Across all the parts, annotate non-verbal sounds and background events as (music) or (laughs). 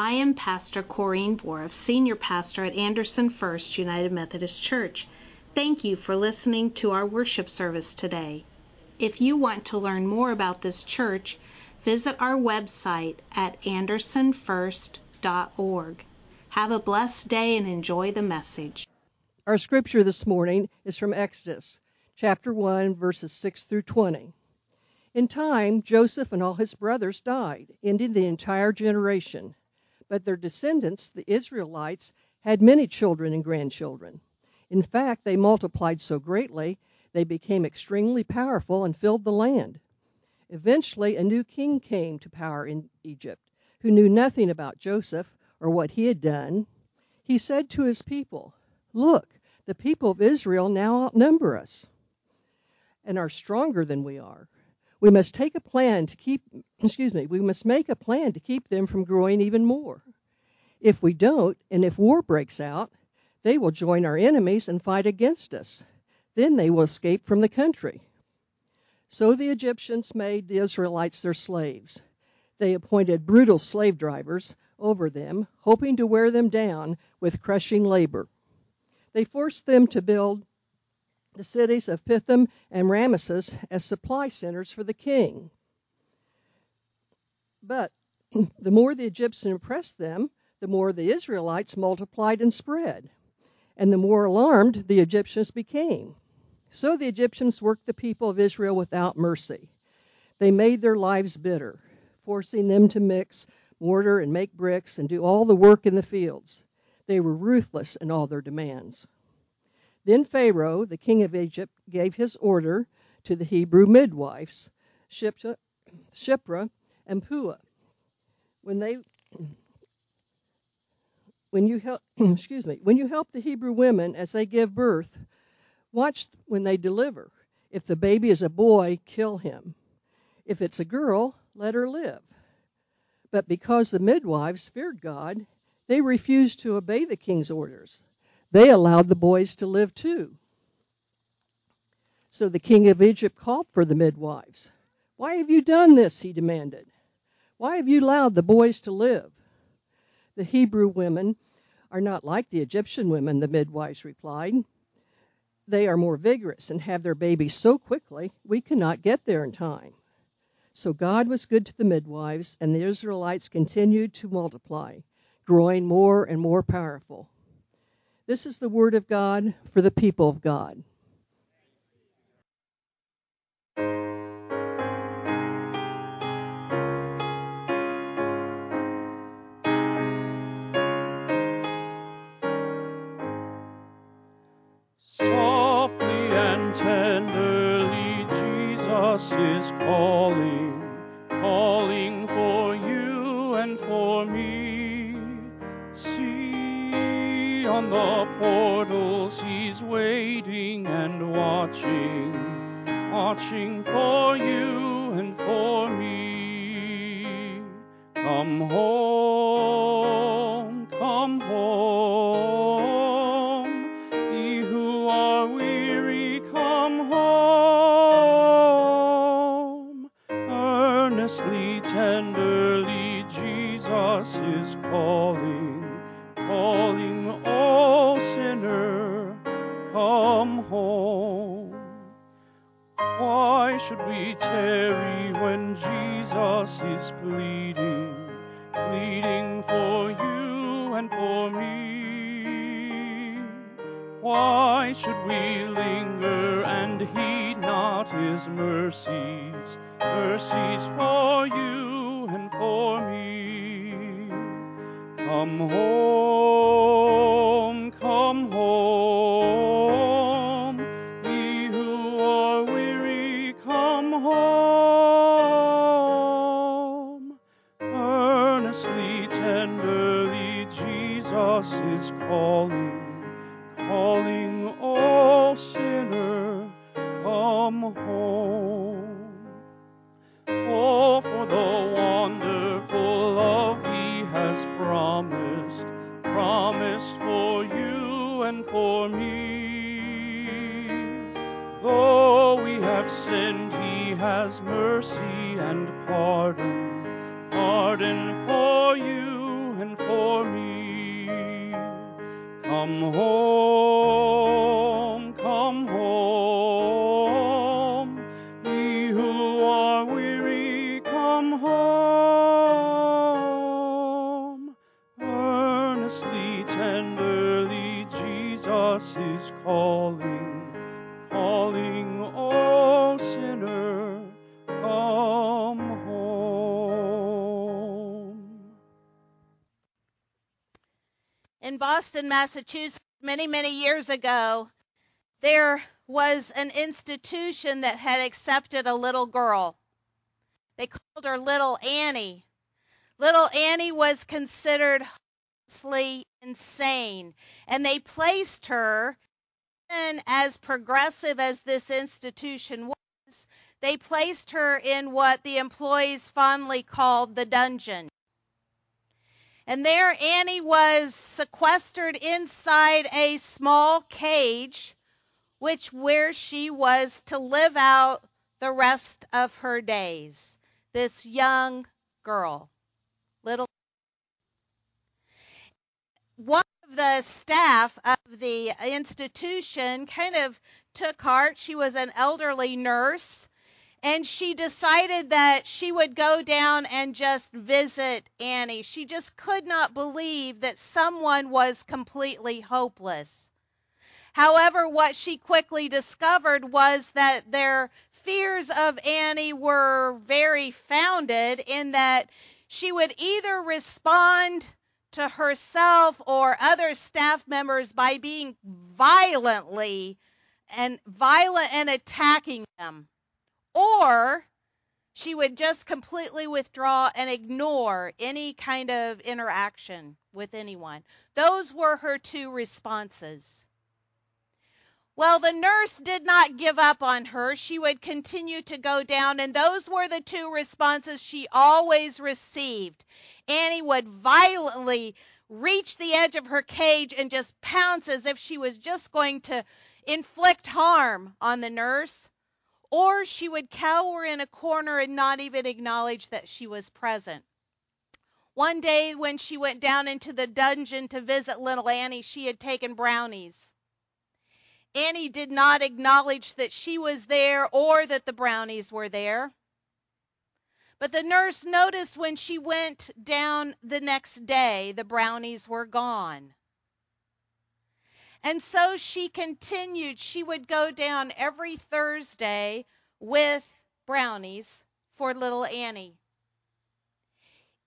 I am Pastor Corrine Borov, Senior Pastor at Anderson First United Methodist Church. Thank you for listening to our worship service today. If you want to learn more about this church, visit our website at andersonfirst.org. Have a blessed day and enjoy the message. Our scripture this morning is from Exodus, chapter 1, verses 6 through 20. In time, Joseph and all his brothers died, ending the entire generation. But their descendants, the Israelites, had many children and grandchildren. In fact, they multiplied so greatly, they became extremely powerful and filled the land. Eventually, a new king came to power in Egypt, who knew nothing about Joseph or what he had done. He said to his people, Look, the people of Israel now outnumber us and are stronger than we are. We must take a plan to keep, (clears throat) excuse me, we must make a plan to keep them from growing even more. If we don't, and if war breaks out, they will join our enemies and fight against us. Then they will escape from the country. So the Egyptians made the Israelites their slaves. They appointed brutal slave drivers over them, hoping to wear them down with crushing labor. They forced them to build the cities of Pithom and Ramesses as supply centers for the king. But (clears throat) the more the Egyptians oppressed them, the more the Israelites multiplied and spread, and the more alarmed the Egyptians became. So the Egyptians worked the people of Israel without mercy. They made their lives bitter, forcing them to mix mortar and make bricks and do all the work in the fields. They were ruthless in all their demands. Then Pharaoh, the king of Egypt, gave his order to the Hebrew midwives, Shiphrah and Puah. When they when you help (clears throat) excuse me, when you help the Hebrew women as they give birth, watch when they deliver. If the baby is a boy, kill him. If it's a girl, let her live. But because the midwives feared God, they refused to obey the king's orders they allowed the boys to live too. So the king of Egypt called for the midwives. Why have you done this? he demanded. Why have you allowed the boys to live? The Hebrew women are not like the Egyptian women, the midwives replied. They are more vigorous and have their babies so quickly we cannot get there in time. So God was good to the midwives, and the Israelites continued to multiply, growing more and more powerful. This is the word of God for the people of God. Come home. Why should we tarry when Jesus is pleading, pleading for you and for me? Why should we linger and heed not his mercies, mercies for you and for me? Come home, Promise promised for you and for me. Though we have sinned, he has mercy and pardon, pardon for you and for me. Come home. Boston, Massachusetts, many, many years ago, there was an institution that had accepted a little girl. They called her Little Annie. Little Annie was considered hopelessly insane, and they placed her, and as progressive as this institution was, they placed her in what the employees fondly called the dungeon. And there Annie was sequestered inside a small cage, which where she was to live out the rest of her days. This young girl, little one of the staff of the institution kind of took heart. She was an elderly nurse and she decided that she would go down and just visit Annie. She just could not believe that someone was completely hopeless. However, what she quickly discovered was that their fears of Annie were very founded in that she would either respond to herself or other staff members by being violently and violent and attacking them or she would just completely withdraw and ignore any kind of interaction with anyone. Those were her two responses. Well, the nurse did not give up on her. She would continue to go down, and those were the two responses she always received. Annie would violently reach the edge of her cage and just pounce as if she was just going to inflict harm on the nurse or she would cower in a corner and not even acknowledge that she was present. One day, when she went down into the dungeon to visit little Annie, she had taken brownies. Annie did not acknowledge that she was there or that the brownies were there. But the nurse noticed when she went down the next day, the brownies were gone. And so she continued. She would go down every Thursday with brownies for little Annie.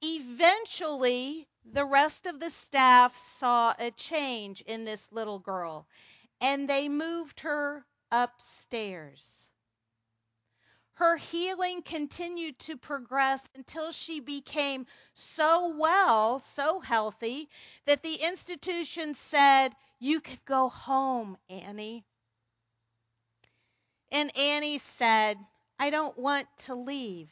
Eventually, the rest of the staff saw a change in this little girl, and they moved her upstairs. Her healing continued to progress until she became so well, so healthy, that the institution said, You can go home, Annie. And Annie said, I don't want to leave.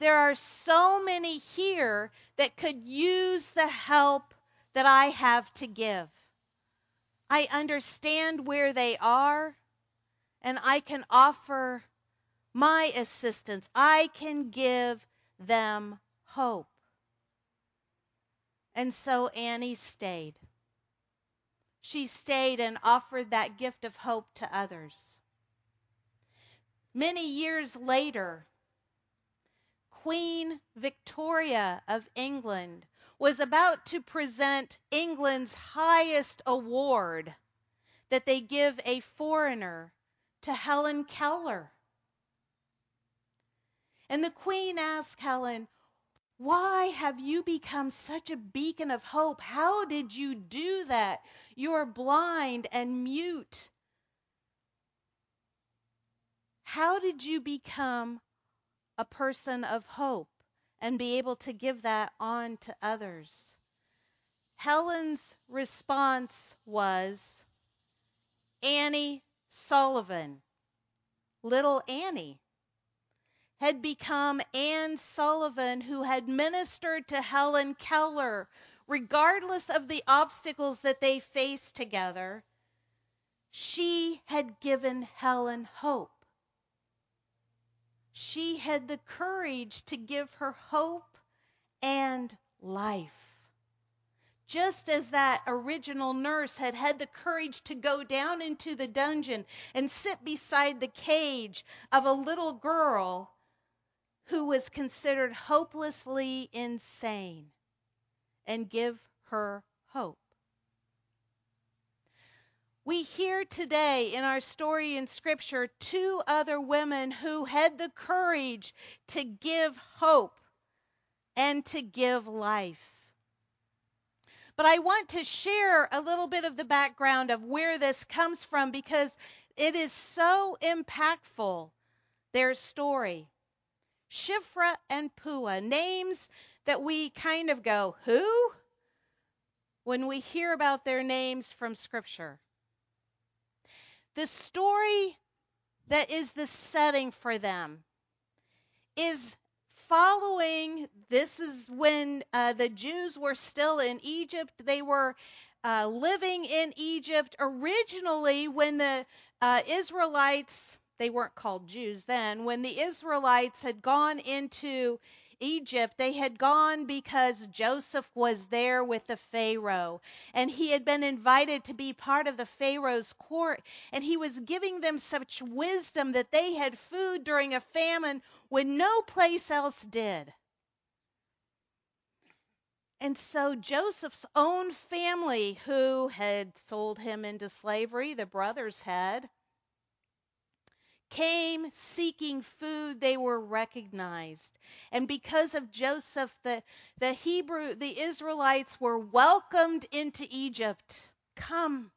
There are so many here that could use the help that I have to give. I understand where they are, and I can offer my assistance. I can give them hope. And so Annie stayed. She stayed and offered that gift of hope to others. Many years later, Queen Victoria of England was about to present England's highest award that they give a foreigner to Helen Keller. And the Queen asked Helen, Why have you become such a beacon of hope? How did you do that? You're blind and mute. How did you become a person of hope and be able to give that on to others. Helen's response was Annie Sullivan, little Annie, had become Anne Sullivan, who had ministered to Helen Keller, regardless of the obstacles that they faced together. She had given Helen hope she had the courage to give her hope and life. just as that original nurse had had the courage to go down into the dungeon and sit beside the cage of a little girl who was considered hopelessly insane and give her hope. We hear today in our story in Scripture two other women who had the courage to give hope and to give life. But I want to share a little bit of the background of where this comes from because it is so impactful, their story. Shiphrah and Puah, names that we kind of go, who? When we hear about their names from Scripture. The story that is the setting for them is following, this is when uh, the Jews were still in Egypt. They were uh, living in Egypt originally when the uh, Israelites, they weren't called Jews then, when the Israelites had gone into Egypt, they had gone because Joseph was there with the Pharaoh. And he had been invited to be part of the Pharaoh's court. And he was giving them such wisdom that they had food during a famine when no place else did. And so Joseph's own family, who had sold him into slavery, the brothers had, came seeking food, they were recognized. And because of Joseph, the, the Hebrew, the Israelites were welcomed into Egypt. Come,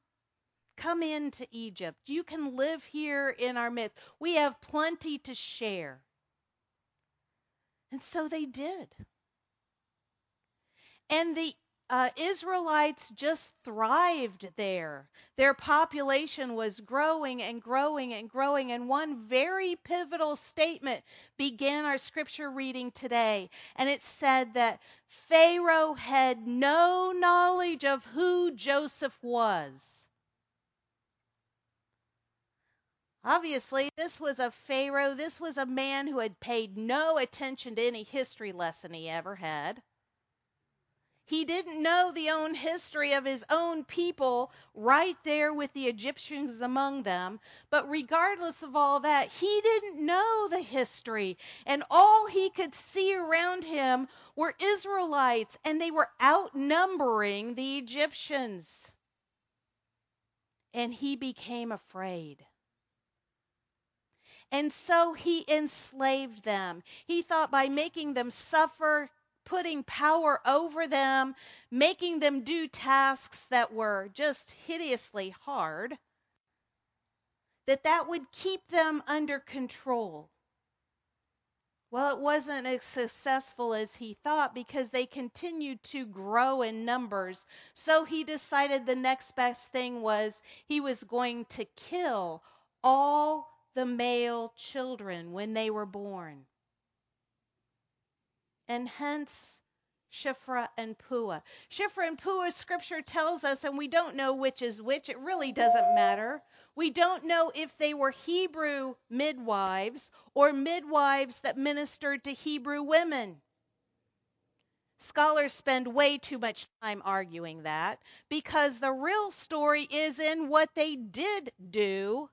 come into Egypt. You can live here in our midst. We have plenty to share. And so they did. And the uh, Israelites just thrived there. Their population was growing and growing and growing. And one very pivotal statement began our scripture reading today. And it said that Pharaoh had no knowledge of who Joseph was. Obviously, this was a Pharaoh. This was a man who had paid no attention to any history lesson he ever had. He didn't know the own history of his own people right there with the Egyptians among them. But regardless of all that, he didn't know the history. And all he could see around him were Israelites, and they were outnumbering the Egyptians. And he became afraid. And so he enslaved them. He thought by making them suffer, putting power over them, making them do tasks that were just hideously hard, that that would keep them under control. Well, it wasn't as successful as he thought because they continued to grow in numbers. So he decided the next best thing was he was going to kill all the male children when they were born and hence Shiphrah and Puah. Shiphrah and Puah, scripture tells us, and we don't know which is which. It really doesn't matter. We don't know if they were Hebrew midwives or midwives that ministered to Hebrew women. Scholars spend way too much time arguing that because the real story is in what they did do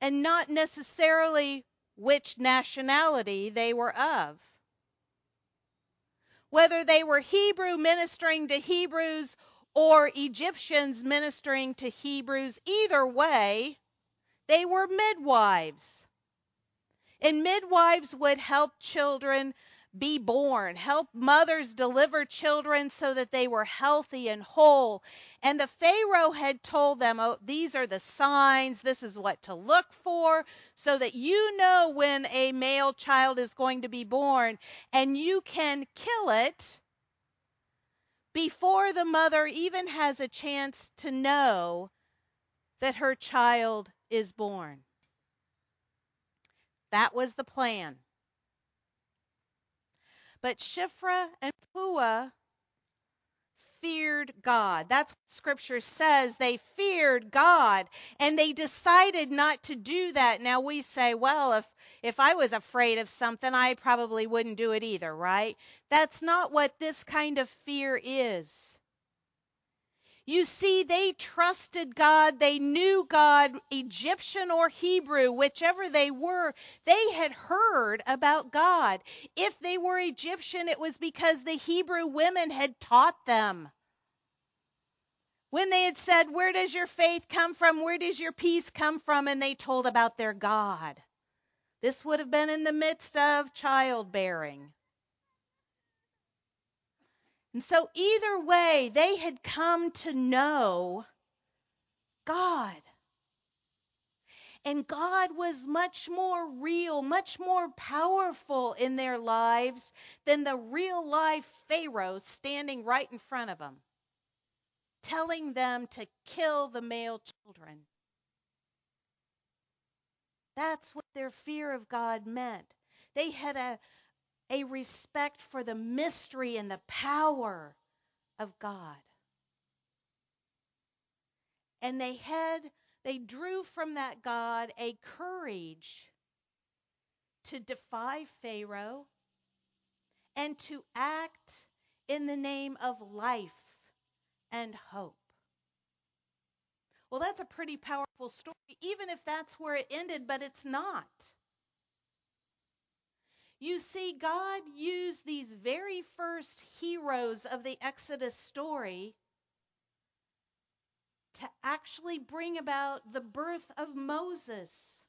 and not necessarily which nationality they were of whether they were Hebrew ministering to Hebrews or Egyptians ministering to Hebrews, either way, they were midwives. And midwives would help children be born, help mothers deliver children so that they were healthy and whole. And the Pharaoh had told them, oh, these are the signs, this is what to look for, so that you know when a male child is going to be born, and you can kill it before the mother even has a chance to know that her child is born. That was the plan. But Shiphrah and Puah feared God. That's what scripture says. They feared God and they decided not to do that. Now we say, well, if if I was afraid of something, I probably wouldn't do it either, right? That's not what this kind of fear is. You see, they trusted God. They knew God, Egyptian or Hebrew, whichever they were. They had heard about God. If they were Egyptian, it was because the Hebrew women had taught them. When they had said, Where does your faith come from? Where does your peace come from? And they told about their God. This would have been in the midst of childbearing. And so, either way, they had come to know God. And God was much more real, much more powerful in their lives than the real life Pharaoh standing right in front of them, telling them to kill the male children. That's what their fear of God meant. They had a, a respect for the mystery and the power of God. And they had they drew from that God a courage to defy Pharaoh and to act in the name of life and hope. Well, that's a pretty powerful story, even if that's where it ended, but it's not. You see, God used these very first heroes of the Exodus story to actually bring about the birth of Moses.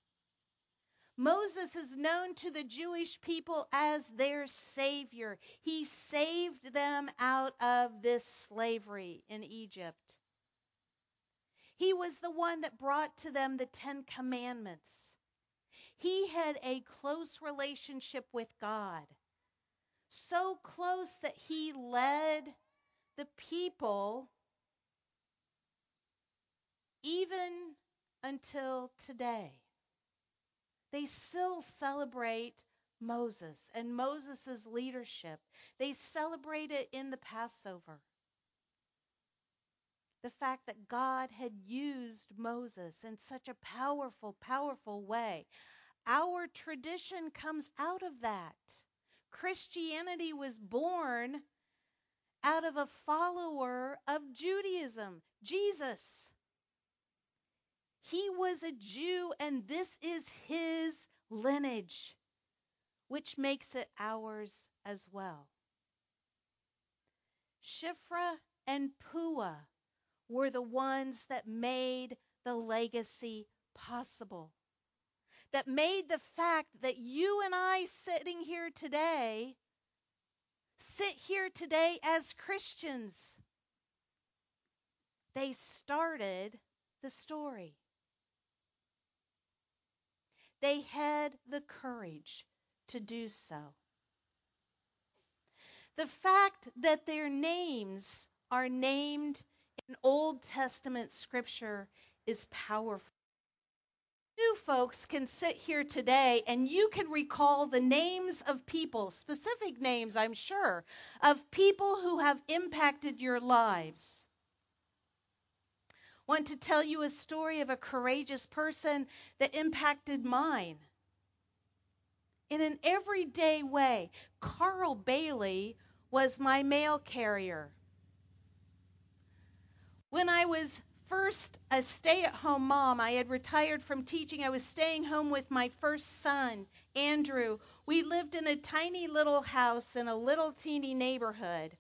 Moses is known to the Jewish people as their savior. He saved them out of this slavery in Egypt. He was the one that brought to them the Ten Commandments. He had a close relationship with God. So close that he led the people even until today. They still celebrate Moses and Moses' leadership. They celebrate it in the Passover. The fact that God had used Moses in such a powerful, powerful way. Our tradition comes out of that. Christianity was born out of a follower of Judaism, Jesus. He was a Jew, and this is his lineage, which makes it ours as well. Shiphrah and Puah were the ones that made the legacy possible that made the fact that you and I sitting here today sit here today as Christians. They started the story. They had the courage to do so. The fact that their names are named in Old Testament scripture is powerful. You folks can sit here today and you can recall the names of people, specific names, I'm sure, of people who have impacted your lives. Want to tell you a story of a courageous person that impacted mine. In an everyday way, Carl Bailey was my mail carrier. When I was first a stay at home mom. I had retired from teaching. I was staying home with my first son, Andrew. We lived in a tiny little house in a little teeny neighborhood.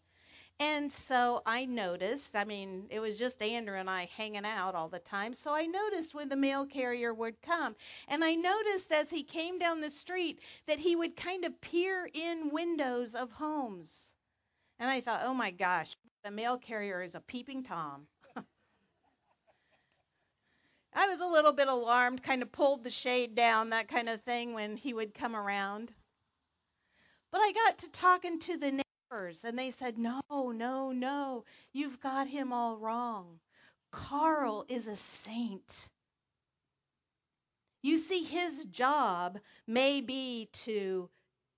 And so I noticed, I mean, it was just Andrew and I hanging out all the time. So I noticed when the mail carrier would come. And I noticed as he came down the street that he would kind of peer in windows of homes. And I thought, oh my gosh, the mail carrier is a peeping Tom. I was a little bit alarmed, kind of pulled the shade down, that kind of thing, when he would come around. But I got to talking to the neighbors, and they said, No, no, no, you've got him all wrong. Carl is a saint. You see, his job may be to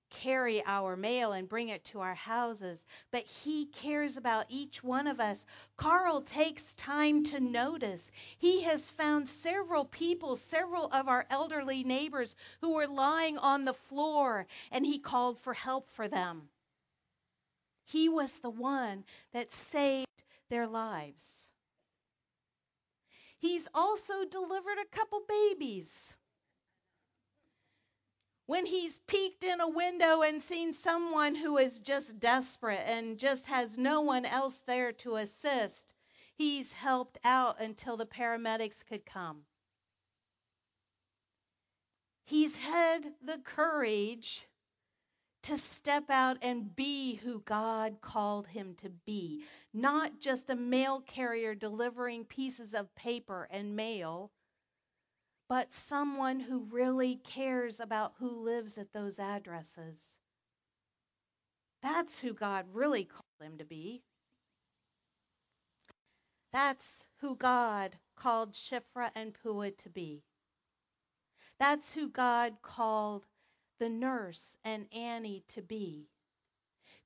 carry our mail and bring it to our houses, but he cares about each one of us. Carl takes time to notice. He has found several people, several of our elderly neighbors who were lying on the floor, and he called for help for them. He was the one that saved their lives. He's also delivered a couple babies. When he's peeked in a window and seen someone who is just desperate and just has no one else there to assist, he's helped out until the paramedics could come. He's had the courage to step out and be who God called him to be, not just a mail carrier delivering pieces of paper and mail, but someone who really cares about who lives at those addresses. That's who God really called him to be. That's who God called Shiphrah and Puah to be. That's who God called the nurse and Annie to be.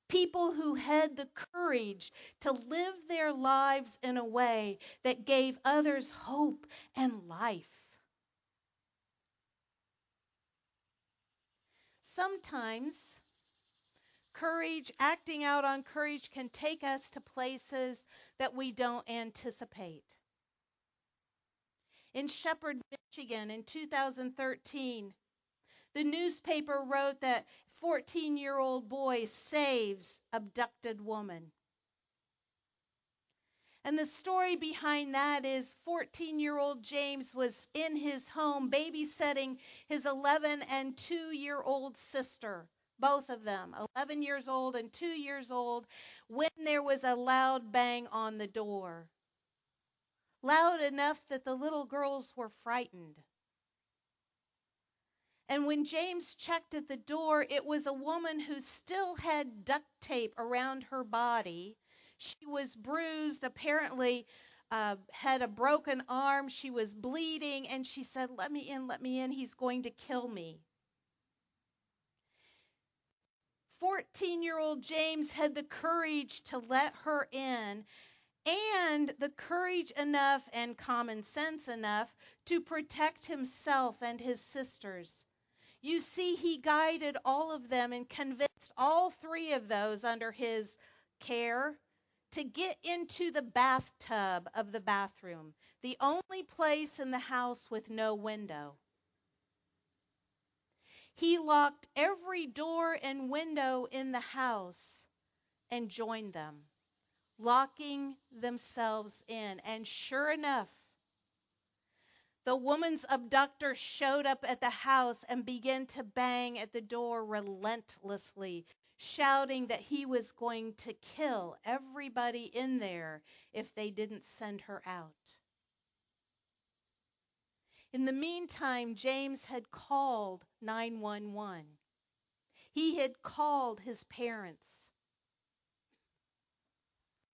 People who had the courage to live their lives in a way that gave others hope and life. Sometimes courage, acting out on courage, can take us to places that we don't anticipate. In Shepherd, Michigan in 2013, the newspaper wrote that 14 year old boy saves abducted woman. And the story behind that is 14 year old James was in his home babysitting his 11 and 2 year old sister, both of them, 11 years old and 2 years old, when there was a loud bang on the door. Loud enough that the little girls were frightened. And when James checked at the door, it was a woman who still had duct tape around her body she was bruised, apparently uh, had a broken arm. She was bleeding, and she said, Let me in, let me in. He's going to kill me. 14 year old James had the courage to let her in and the courage enough and common sense enough to protect himself and his sisters. You see, he guided all of them and convinced all three of those under his care to get into the bathtub of the bathroom, the only place in the house with no window. He locked every door and window in the house and joined them, locking themselves in. And sure enough, the woman's abductor showed up at the house and began to bang at the door relentlessly, shouting that he was going to kill everybody in there if they didn't send her out. In the meantime, James had called 911. He had called his parents.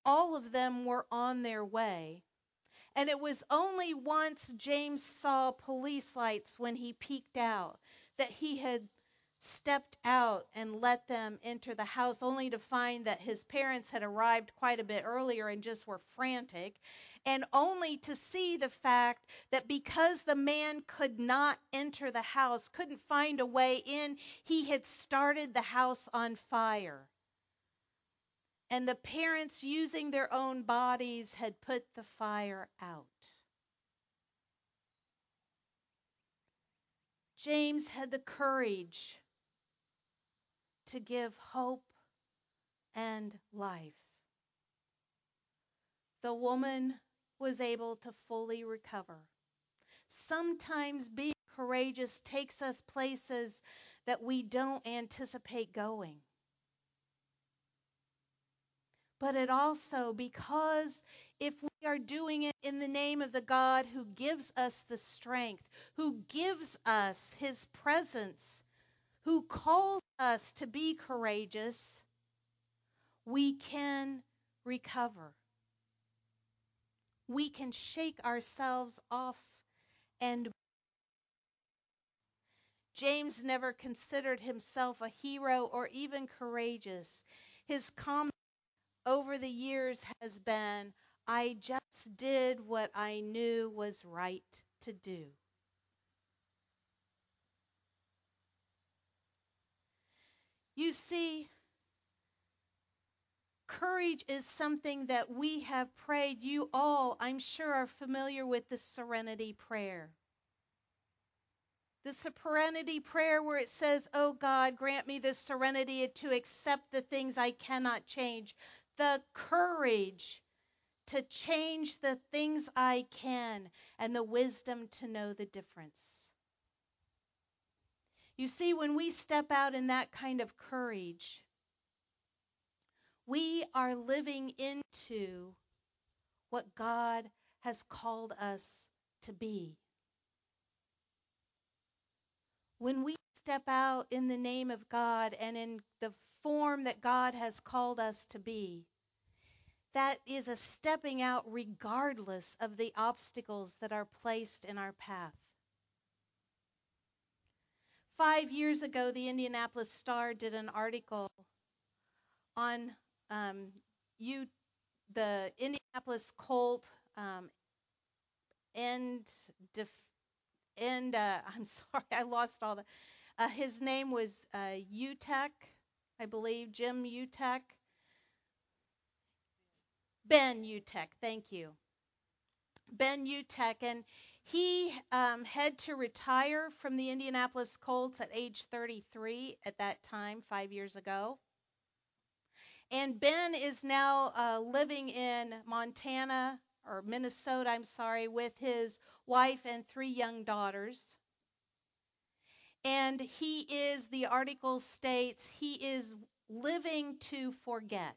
All of them were on their way. And it was only once James saw police lights when he peeked out that he had stepped out and let them enter the house, only to find that his parents had arrived quite a bit earlier and just were frantic, and only to see the fact that because the man could not enter the house, couldn't find a way in, he had started the house on fire. And the parents, using their own bodies, had put the fire out. James had the courage to give hope and life. The woman was able to fully recover. Sometimes being courageous takes us places that we don't anticipate going. But it also, because if we are doing it in the name of the God who gives us the strength, who gives us his presence, who calls us to be courageous, we can recover. We can shake ourselves off and James never considered himself a hero or even courageous. His comment over the years has been, I just did what I knew was right to do. You see, Courage is something that we have prayed. You all, I'm sure, are familiar with the serenity prayer. The serenity prayer where it says, Oh God, grant me the serenity to accept the things I cannot change, the courage to change the things I can, and the wisdom to know the difference. You see, when we step out in that kind of courage, we are living into what God has called us to be. When we step out in the name of God and in the form that God has called us to be, that is a stepping out regardless of the obstacles that are placed in our path. Five years ago, the Indianapolis Star did an article on um, you, the Indianapolis Colt um, and def, and uh, (laughs) I'm sorry, I lost all the. Uh, his name was uh, I believe, Jim Utek. Ben Utecht, thank you. Ben Utecht, and he um, had to retire from the Indianapolis Colts at age 33 at that time, five years ago. And Ben is now uh, living in Montana or Minnesota, I'm sorry, with his wife and three young daughters. And he is, the article states, he is living to forget.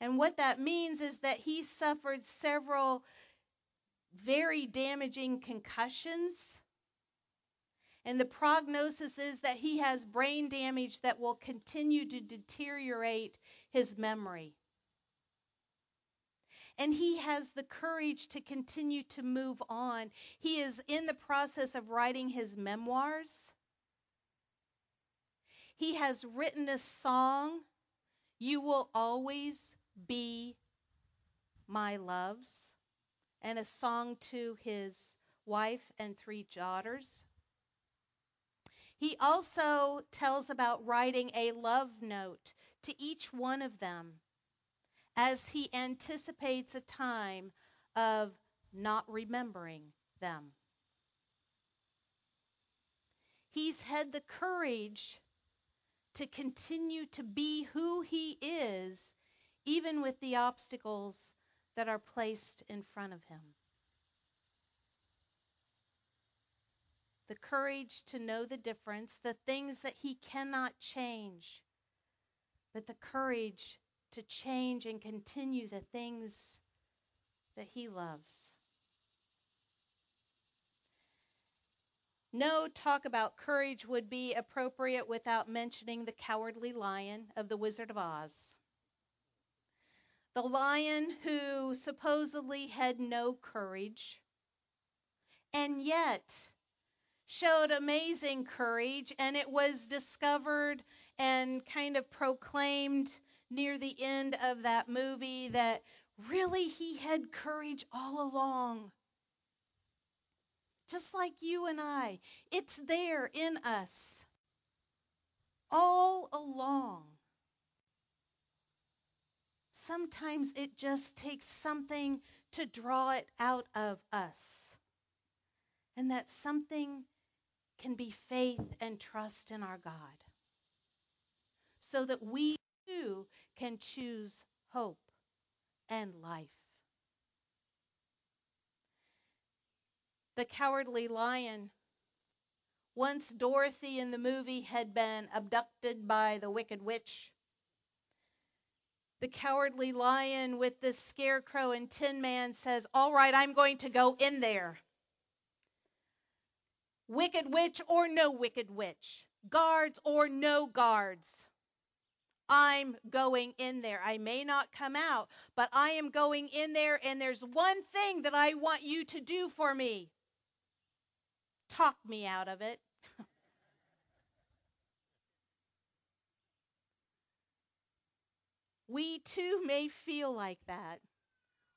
And what that means is that he suffered several very damaging concussions. And the prognosis is that he has brain damage that will continue to deteriorate his memory. And he has the courage to continue to move on. He is in the process of writing his memoirs. He has written a song, You Will Always be My Loves, and a song to his wife and three daughters. He also tells about writing a love note to each one of them as he anticipates a time of not remembering them. He's had the courage to continue to be who he is even with the obstacles that are placed in front of him. The courage to know the difference, the things that he cannot change, but the courage to change and continue the things that he loves. No talk about courage would be appropriate without mentioning the cowardly lion of the Wizard of Oz. The lion who supposedly had no courage and yet showed amazing courage, and it was discovered and kind of proclaimed near the end of that movie that really he had courage all along. Just like you and I, it's there in us all along sometimes it just takes something to draw it out of us. And that something can be faith and trust in our God. So that we too can choose hope and life. The cowardly lion. Once Dorothy in the movie had been abducted by the wicked witch the cowardly lion with the scarecrow and Tin Man says, All right, I'm going to go in there. Wicked witch or no wicked witch, guards or no guards. I'm going in there. I may not come out, but I am going in there, and there's one thing that I want you to do for me talk me out of it. We too may feel like that,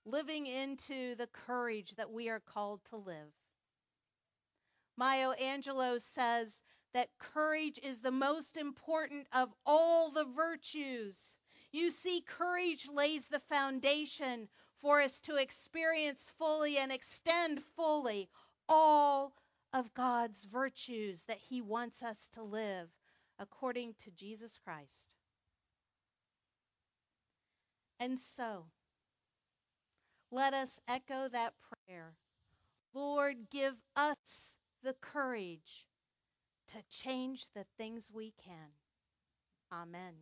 living into the courage that we are called to live. Maya Angelou says, that courage is the most important of all the virtues. You see, courage lays the foundation for us to experience fully and extend fully all of God's virtues that He wants us to live according to Jesus Christ. And so, let us echo that prayer. Lord, give us the courage to change the things we can. Amen.